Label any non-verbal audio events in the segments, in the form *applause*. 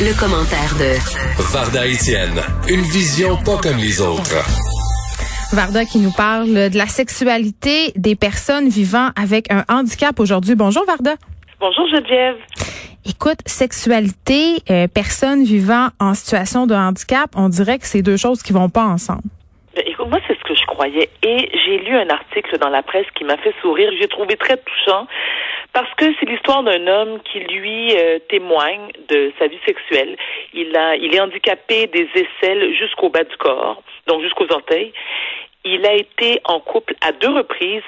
Le, commentaire de Varda Etienne, une vision pas comme les autres. Varda qui nous parle de la sexualité des personnes vivant avec un handicap aujourd'hui. Bonjour Varda. Bonjour Geneviève. Écoute, sexualité, euh, personnes vivant en situation de handicap, on dirait que c'est deux choses qui vont pas ensemble. Ben, écoute, moi, c'est ce que je croyais. Et j'ai lu un article dans la presse qui m'a fait sourire. J'ai trouvé très touchant parce que c'est l'histoire d'un homme qui, lui, euh, témoigne de sa vie sexuelle. Il, a, il est handicapé des aisselles jusqu'au bas du corps, donc jusqu'aux orteils. Il a été en couple à deux reprises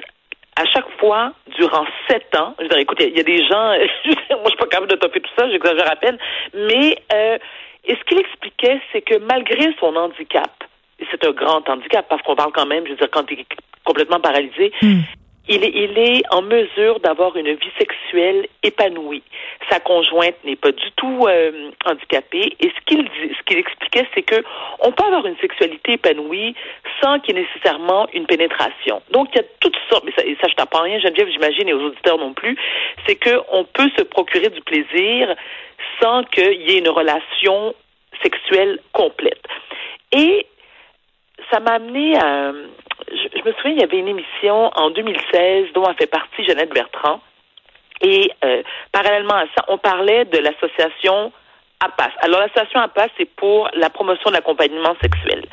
à chaque fois, durant sept ans, je dirais, écoute, il y, a des gens, *laughs* moi je suis pas capable de topper tout ça, j'exagère à peine, mais euh, et ce qu'il expliquait, c'est que malgré son handicap, et c'est un grand handicap parce qu'on parle quand même, je veux dire, quand il est complètement paralysé, hmm il est, il est en mesure d'avoir une vie sexuelle épanouie. Sa conjointe n'est pas du tout euh, handicapée et ce qu'il ce qu'il expliquait, c'est que on peut avoir une sexualité épanouie sans qu'il y ait nécessairement une pénétration. Donc il y a toutes sortes, mais ça, et ça je t'apprends rien, Geneviève, j'imagine, et aux auditeurs non plus, c'est que on peut se procurer du plaisir sans qu'il y ait une relation sexuelle complète. Et ça m'a amené à je, me souviens, il y avait une émission en 2016 dont a fait partie Jeannette Bertrand. Et euh, parallèlement à ça, on parlait de l'association APAS. Alors, l'association APAS, c'est pour la promotion de l'accompagnement sexuel.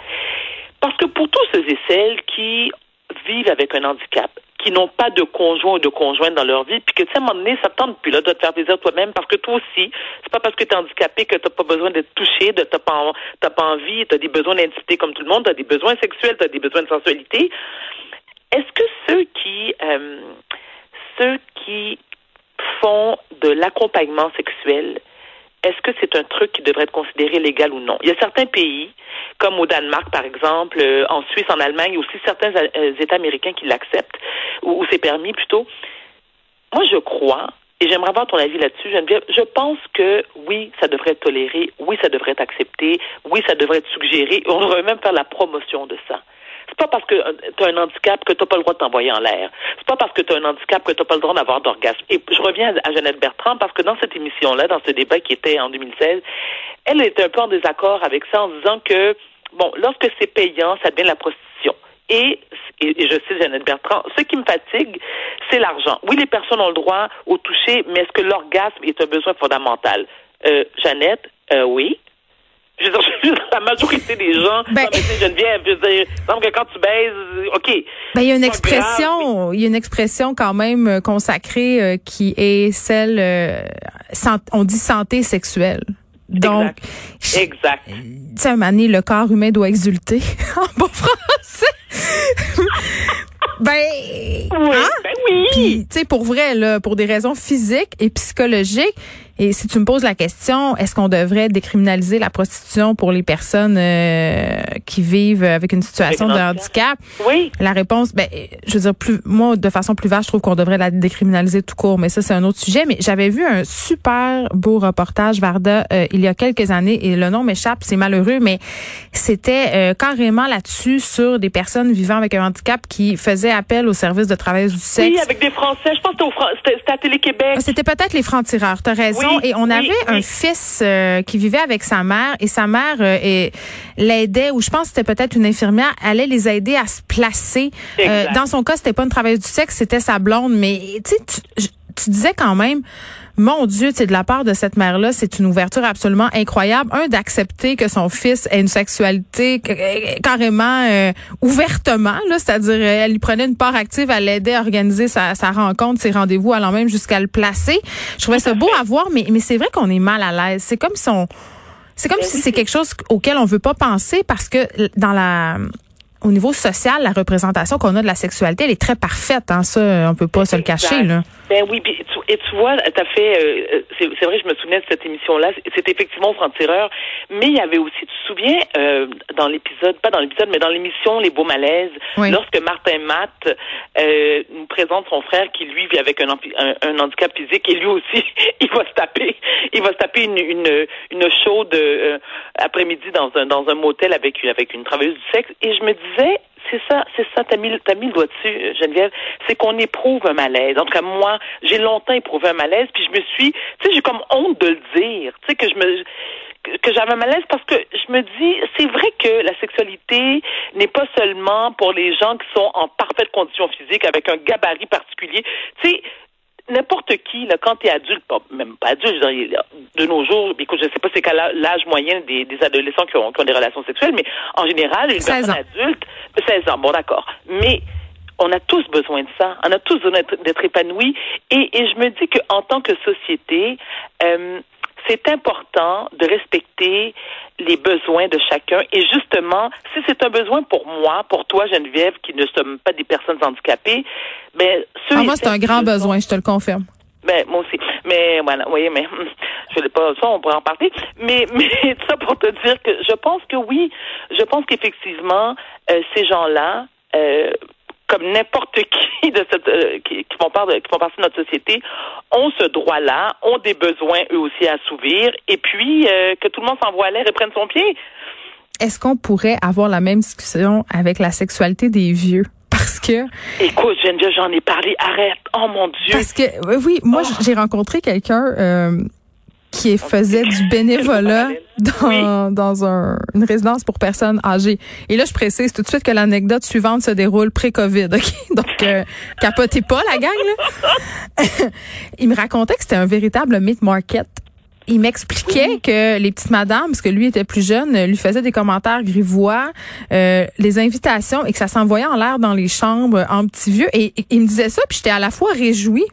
Parce que pour tous ceux et celles qui vivent avec un handicap, n'ont pas de conjoint ou de conjointe dans leur vie, puis que, tu sais, à un moment donné, ça tente plus, là, de te faire plaisir toi-même, parce que toi aussi, c'est pas parce que tu es handicapé que t'as pas besoin d'être touché, de t'as pas, t'as pas envie, t'as des besoins d'intimité comme tout le monde, t'as des besoins sexuels, t'as des besoins de sensualité. Est-ce que ceux qui, euh, ceux qui font de l'accompagnement sexuel, est-ce que c'est un truc qui devrait être considéré légal ou non? Il y a certains pays, comme au Danemark, par exemple, euh, en Suisse, en Allemagne, aussi certains euh, États américains qui l'acceptent, ou, c'est permis plutôt. Moi, je crois, et j'aimerais avoir ton avis là-dessus, Geneviève, je pense que oui, ça devrait être toléré, oui, ça devrait être accepté, oui, ça devrait être suggéré, on devrait même faire la promotion de ça. C'est pas parce que euh, tu as un handicap que tu pas le droit de t'envoyer en l'air. C'est pas parce que tu as un handicap que tu pas le droit d'avoir d'orgasme. Et je reviens à Jeannette Bertrand parce que dans cette émission-là, dans ce débat qui était en 2016, elle était un peu en désaccord avec ça en disant que, bon, lorsque c'est payant, ça devient la prostitution. Et, et, je sais, Jeannette Bertrand, ce qui me fatigue, c'est l'argent. Oui, les personnes ont le droit au toucher, mais est-ce que l'orgasme est un besoin fondamental? Euh, Jeannette, euh, oui. Je veux dire, *laughs* la majorité des gens, ben, Geneviève, je veux dire, semble que quand tu baises, OK. Ben, il y a une expression, il y a une expression quand même euh, consacrée euh, qui est celle, euh, on dit santé sexuelle. Donc, exact. Tu sais, le corps humain doit exulter *laughs* en bon français. ben, oui, hein? ben oui. Puis, tu sais, pour vrai, là, pour des raisons physiques et psychologiques, et si tu me poses la question, est-ce qu'on devrait décriminaliser la prostitution pour les personnes euh, qui vivent avec une situation de handicap? Oui. La réponse, ben, je veux dire, plus, moi, de façon plus vaste, je trouve qu'on devrait la décriminaliser tout court. Mais ça, c'est un autre sujet. Mais j'avais vu un super beau reportage, Varda, euh, il y a quelques années, et le nom m'échappe, c'est malheureux, mais c'était euh, carrément là-dessus sur des personnes vivant avec un handicap qui faisaient appel au service de travail du sexe. Oui, avec des Français. Je pense que c'était à Télé-Québec. C'était peut-être les francs-tireurs. T'as raison et on avait un fils euh, qui vivait avec sa mère et sa mère euh, l'aidait, ou je pense que c'était peut-être une infirmière, allait les aider à se placer. Euh, dans son cas, c'était pas une travailleuse du sexe, c'était sa blonde. Mais tu, tu disais quand même, mon Dieu, c'est de la part de cette mère-là, c'est une ouverture absolument incroyable. Un, d'accepter que son fils ait une sexualité carrément euh, ouvertement, là, c'est-à-dire elle lui prenait une part active, elle l'aidait à organiser sa, rencontre, ses rendez-vous, allant même jusqu'à le placer. Je trouvais ça beau à voir, mais, mais c'est vrai qu'on est mal à l'aise. C'est comme si on... C'est comme ben si c'est quelque chose auquel on veut pas penser parce que dans la au niveau social, la représentation qu'on a de la sexualité, elle est très parfaite. Hein, ça, on peut pas se le cacher. Là. Ben oui, puis tu, et tu vois, t'as fait, euh, c'est vrai, je me souvenais de cette émission-là, c'est effectivement franc-tireur, mais il y avait aussi, tu te souviens, euh, dans l'épisode, pas dans l'épisode, mais dans l'émission Les Beaux Malaises, lorsque Martin Matt euh, nous présente son frère qui, lui, vit avec un, un, handicap physique, et lui aussi, *laughs* il va se taper, il va se taper une, une, une chaude euh, après-midi dans un, dans un motel avec, avec une travailleuse du sexe, et je me disais, c'est ça, c'est ça, t'as mis, as mis le doigt dessus, Geneviève, c'est qu'on éprouve un malaise. En tout cas, moi, j'ai longtemps éprouvé un malaise, puis je me suis, tu sais, j'ai comme honte de le dire, tu sais, que je me que j'avais un malaise parce que je me dis, c'est vrai que la sexualité n'est pas seulement pour les gens qui sont en parfaite condition physique avec un gabarit particulier. Tu sais, n'importe qui, là, quand tu es adulte, même pas adulte, de nos jours, écoute, je sais pas c'est quel l'âge moyen des, adolescents qui ont, des relations sexuelles, mais en général, une personne adulte, 16 ans, bon d'accord. Mais on a tous besoin de ça. On a tous besoin d'être épanouis. Et, et, je me dis qu'en tant que société, euh, c'est important de respecter les besoins de chacun. Et justement, si c'est un besoin pour moi, pour toi, Geneviève, qui ne sommes pas des personnes handicapées, ben, ah, moi, c'est un grand besoin, je te le confirme. Ben, moi aussi. Mais voilà, vous voyez, mais *laughs* je sais pas ça, on pourrait en parler. Mais, *laughs* mais ça pour te dire que je pense que oui, je pense qu'effectivement, euh, ces gens-là, euh, comme n'importe qui *laughs* de cette, euh, qui, font part qui font partie de notre société, ont ce droit-là, ont des besoins eux aussi à assouvir, et puis euh, que tout le monde s'envoie à l'air et prenne son pied. Est-ce qu'on pourrait avoir la même discussion avec la sexualité des vieux? *laughs* Parce que. Écoute, j'en ai parlé, arrête. Oh mon Dieu. Parce que, oui, moi, oh. j'ai rencontré quelqu'un, euh, qui faisait du bénévolat *laughs* dans, dans un, une résidence pour personnes âgées. Et là, je précise tout de suite que l'anecdote suivante se déroule pré-COVID. *laughs* Donc, euh, capotez pas la gang. Là. *laughs* il me racontait que c'était un véritable meat market. Il m'expliquait que les petites madames, parce que lui était plus jeune, lui faisaient des commentaires grivois, euh, les invitations et que ça s'envoyait en l'air dans les chambres en petit vieux. Et, et il me disait ça, puis j'étais à la fois réjouie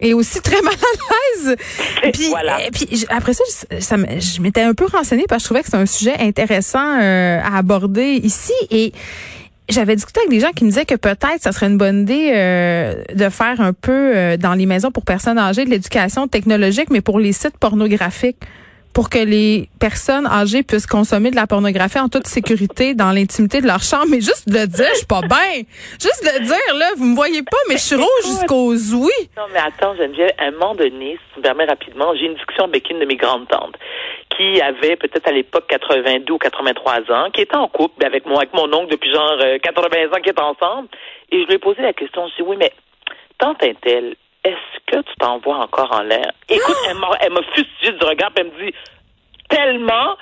et aussi très mal à l'aise. *laughs* Puis, voilà. Euh, puis après ça, ça je m'étais un peu renseignée parce que je trouvais que c'était un sujet intéressant euh, à aborder ici et j'avais discuté avec des gens qui me disaient que peut-être ça serait une bonne idée euh, de faire un peu dans les maisons pour personnes âgées de l'éducation technologique, mais pour les sites pornographiques pour que les personnes âgées puissent consommer de la pornographie en toute sécurité dans l'intimité de leur chambre. Mais juste de le dire, je suis pas bien. Juste de le dire, là, vous me voyez pas, mais je suis rouge jusqu'aux ouïes. Non, mais attends, Geneviève, à un moment donné, si tu me permets rapidement, j'ai une discussion avec une de mes grandes tantes qui avait peut-être à l'époque 82 ou 83 ans, qui était en couple avec moi, avec mon oncle depuis genre 80 euh, ans qui est ensemble. Et je lui ai posé la question, je lui ai dit, oui, mais tante est-elle est-ce que tu t'envoies encore en l'air? Écoute, elle m'a, elle m'a fusillé du regard, puis elle me dit, tellement,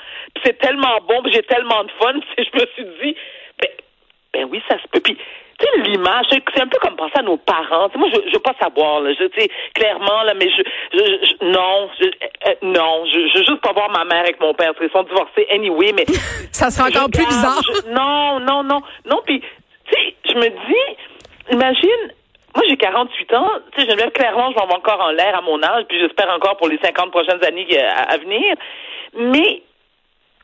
c'est tellement bon, j'ai tellement de fun, *laughs* je me suis dit, ben, ben oui, ça se peut. Puis, tu sais, l'image, c'est un peu comme penser à nos parents. moi, je, je veux pas savoir, là, je, clairement, là, mais je, je, non, je, euh, non, je, je veux juste pas voir ma mère avec mon père, parce qu'ils sont divorcés anyway, mais... *laughs* ça sera encore plus bizarre. non, non, non, non, puis, tu sais, je me dis, imagine, moi, j'ai 48 ans. Tu sais, je clairement, je m'en vais encore en l'air à mon âge, puis j'espère encore pour les 50 prochaines années à, venir. Mais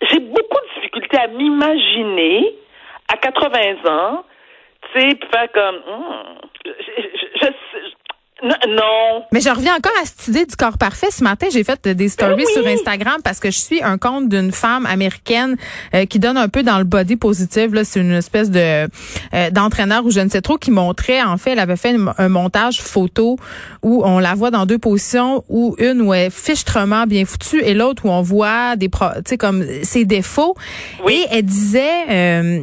j'ai beaucoup de difficultés à m'imaginer à 80 ans, tu sais, faire comme... Hmm, je, non. Mais je reviens encore à cette idée du corps parfait. Ce matin, j'ai fait des stories sur Instagram parce que je suis un compte d'une femme américaine euh, qui donne un peu dans le body positive. Là, c'est une espèce de euh, d'entraîneur ou je ne sais trop qui montrait. En fait, elle avait fait un montage photo où on la voit dans deux positions, où une où elle est fichtrement bien foutue et l'autre où on voit des, tu sais, comme ses défauts. Oui. Et elle disait euh,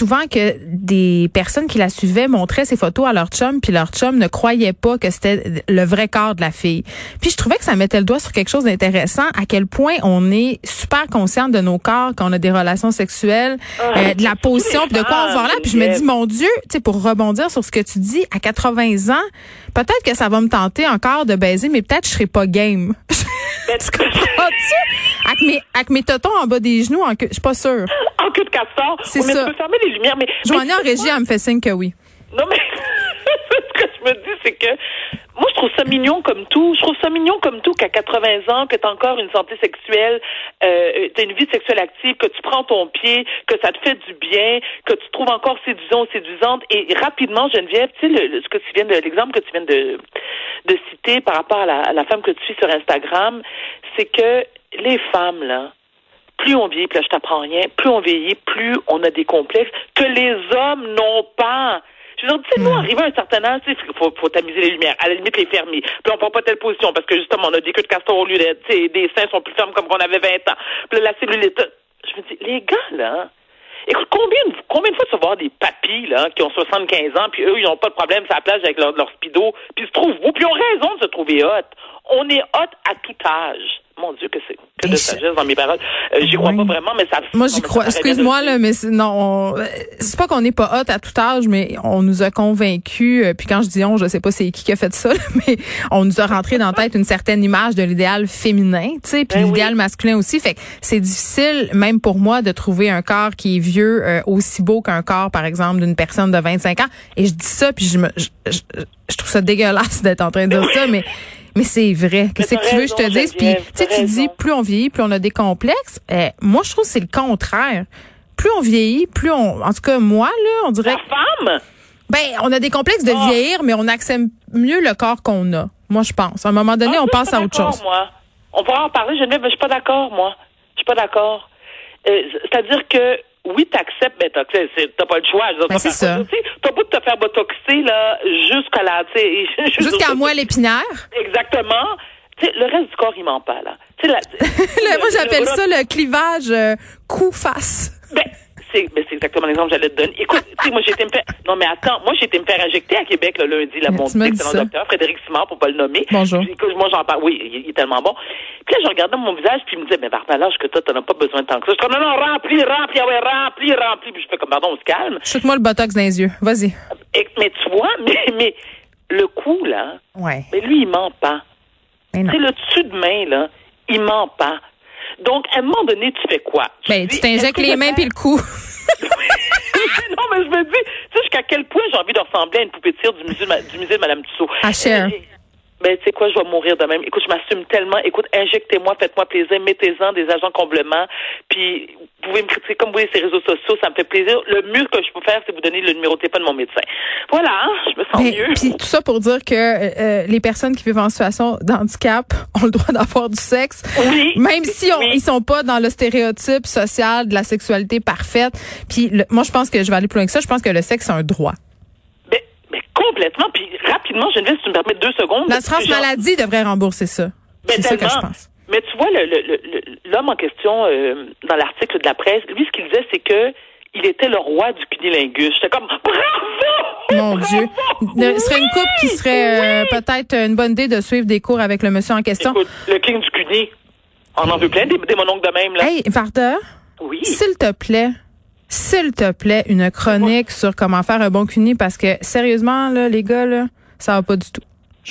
souvent que des personnes qui la suivaient montraient ces photos à leur chum, puis leur chum ne croyait pas que c'était le vrai corps de la fille. Puis je trouvais que ça mettait le doigt sur quelque chose d'intéressant, à quel point on est super conscient de nos corps quand on a des relations sexuelles, ah, euh, de la position, puis de quoi on va là. Puis je me dis, mon Dieu, tu sais, pour rebondir sur ce que tu dis, à 80 ans, peut-être que ça va me tenter encore de baiser, mais peut-être je serai pas game. *laughs* tu comprends-tu? Avec mes, avec mes totons en bas des genoux, en je suis pas sûre. En queue de castor. C'est ça. Mais tu peux fermer les lumières, mais... Joanie en régie, elle me fait signe que oui. Non, mais... *laughs* je me dis, c'est que moi, je trouve ça mignon comme tout. Je trouve ça mignon comme tout qu'à 80 ans, que tu as encore une santé sexuelle, euh, tu une vie sexuelle active, que tu prends ton pied, que ça te fait du bien, que tu trouves encore séduisant ou séduisante. Et rapidement, Geneviève, tu sais, ce que tu viens de, l'exemple que tu viens de, citer par rapport à la, femme que tu suis sur Instagram, c'est que les femmes, là, plus on vieillit, plus je t'apprends rien, plus on vieillit, plus on a des complexes que les hommes n'ont pas. Je tu sais, nous, arrivé à un certain âge, il faut, faut tamiser les lumières, à la limite les fermer. Puis on prend pas telle position parce que justement, on a des queues de castor au lieu d'être, des seins sont plus fermes comme qu'on avait 20 ans. Puis là, la cellulite. Je me dis, les gars, là, Écoute, combien, combien de fois tu vas voir des papis là, qui ont 75 ans, puis eux, ils n'ont pas de problème sur la plage avec leur, leur speedo, puis ils se trouvent beaux, puis ils ont raison de se trouver hot. On est hot à tout âge. Mon Dieu, que c'est que de sagesse dans mes paroles. Euh, j'y crois pas vraiment, mais ça. Moi, j'y crois. Excuse-moi là, mais non, c'est pas qu'on n'est pas hot à tout âge, mais on nous a convaincus. Euh, puis quand je dis on, je sais pas c'est qui qui a fait ça, *laughs* mais on nous a rentré dans la tête une certaine image de l'idéal féminin, tu sais, puis ben l'idéal masculin aussi. Fait que c'est difficile, même pour moi, de trouver un corps qui est vieux euh, aussi beau qu'un corps, par exemple, d'une personne de 25 ans. Et je dis ça, puis je me, je, je trouve ça dégueulasse d'être en train de dire ça, mais mais c'est vrai. Qu'est-ce que tu veux que je te dise? Puis, tu sais, tu dis, plus on vieillit, plus on a des complexes. Eh, moi, je trouve que c'est le contraire. Plus on vieillit, plus on... En tout cas, moi, là, on dirait... La femme? Ben, on a des complexes de ah. vieillir, mais on accepte mieux le corps qu'on a. Moi, je pense. À un moment donné, ah, on passe à autre chose. Moi. On pourra en parler, Geneviève, mais je suis pas d'accord, moi. Je suis pas d'accord. Euh, c'est-à-dire que oui, t'acceptes, mais t'as pas le choix. Ben, c'est ça. T'as beau de te faire botoxer, là, jusqu'à la, *laughs* Jusqu'à moi l'épinaire. Exactement. le reste du corps, il ment pas, là. *laughs* moi, j'appelle ça le clivage euh, cou-face. Ben, c'est ben, exactement l'exemple que j'allais te donner. Écoute, moi, j'ai été me faire... Non, mais attends, moi, j'ai été me faire injecter à Québec le lundi, là, mon excellent docteur, Frédéric Simard, pour pas le nommer. Bonjour. Écoute, moi, j'en parle. Oui, il, est tellement bon. Puis là, je regardais mon visage, puis il me disait, mais Barbara, l'âge que toi, t'en as pas besoin de tant que ça. Je dis, non, non, rempli, rempli, ah ouais, rempli, rempli. Puis je fais comme, pardon, on se calme. Chute-moi le botox dans les yeux. Vas-y. Mais tu vois, *laughs* mais, mais le coup, là, ouais. mais lui, il ment pas. Tu sais, le dessus de main, là, il ment pas. Donc, à un moment donné, tu fais quoi? Tu ben, tu t'injectes les mains puis le cou. *laughs* non, mais je me dis, tu sais, jusqu'à quel point j'ai envie de ressembler à une poupée de cire du musée, du musée de Mme Tussaud. Ah. Ben, tu sais quoi, je vais mourir de même. Écoute, je m'assume tellement. Écoute, injectez-moi, faites-moi plaisir, mettez-en des agents comblement. Puis, vous pouvez me critiquer comme vous voulez ces réseaux sociaux, ça me fait plaisir. Le mieux que je peux faire, c'est vous donner le numéro de téléphone de mon médecin. Voilà, hein, je me sens mieux. Puis tout ça pour dire que euh, euh, les personnes qui vivent en situation d'handicap *laughs* ont le droit d'avoir du sexe. Oui. Même si on, ils sont pas dans le stéréotype social de la sexualité parfaite. Puis moi, je pense que je vais aller plus loin que ça. Je pense que le sexe, c'est un droit. Complètement. Puis rapidement, Geneviève, si tu me permets deux secondes. L'assurance maladie devrait rembourser ça. Ben, c'est ça que je pense. Mais tu vois, l'homme en question, euh, dans l'article de la presse, lui, ce qu'il disait, c'est que il était le roi du cunilingus. J'étais comme bravo! Mon Dieu. Ce serait une coupe qui serait euh, peut-être une bonne idée de suivre des cours avec le monsieur en question? Écoute, le king du cuni. On en veut plein des, des mononcles de même, là. Hey, Varda. Oui. S'il te plaît s'il te plaît, une chronique sur comment faire un bon cuni parce que sérieusement, là, les gars, là, ça va pas du tout.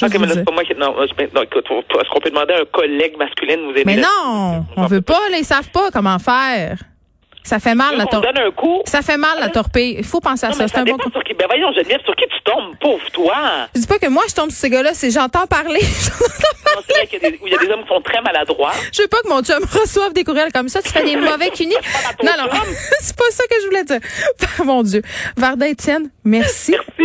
ok, mais là, c'est pas moi qui. Non, non écoute, est-ce qu'on peut demander à un collègue masculin de nous aider? Mais non! On veut pas, là, ils savent pas comment faire. Ça fait mal, la torpille. Ça fait mal, la torpille. Il faut penser à ça. C'est un bon coup. Qui... Ben voyons, Geneviève, sur qui tu tombes, pauvre toi? Je dis pas que moi, je tombe sur ces gars-là, c'est j'entends parler. non, c'est vrai qu'il y, a des hommes qui sont très maladroits. Je veux pas que mon chum *laughs* reçoive des courriels comme ça. Tu fais des *laughs* mauvais cunis. non, non. *laughs* c'est pas ça que je voulais dire. mon Dieu. Varda Étienne, merci. merci.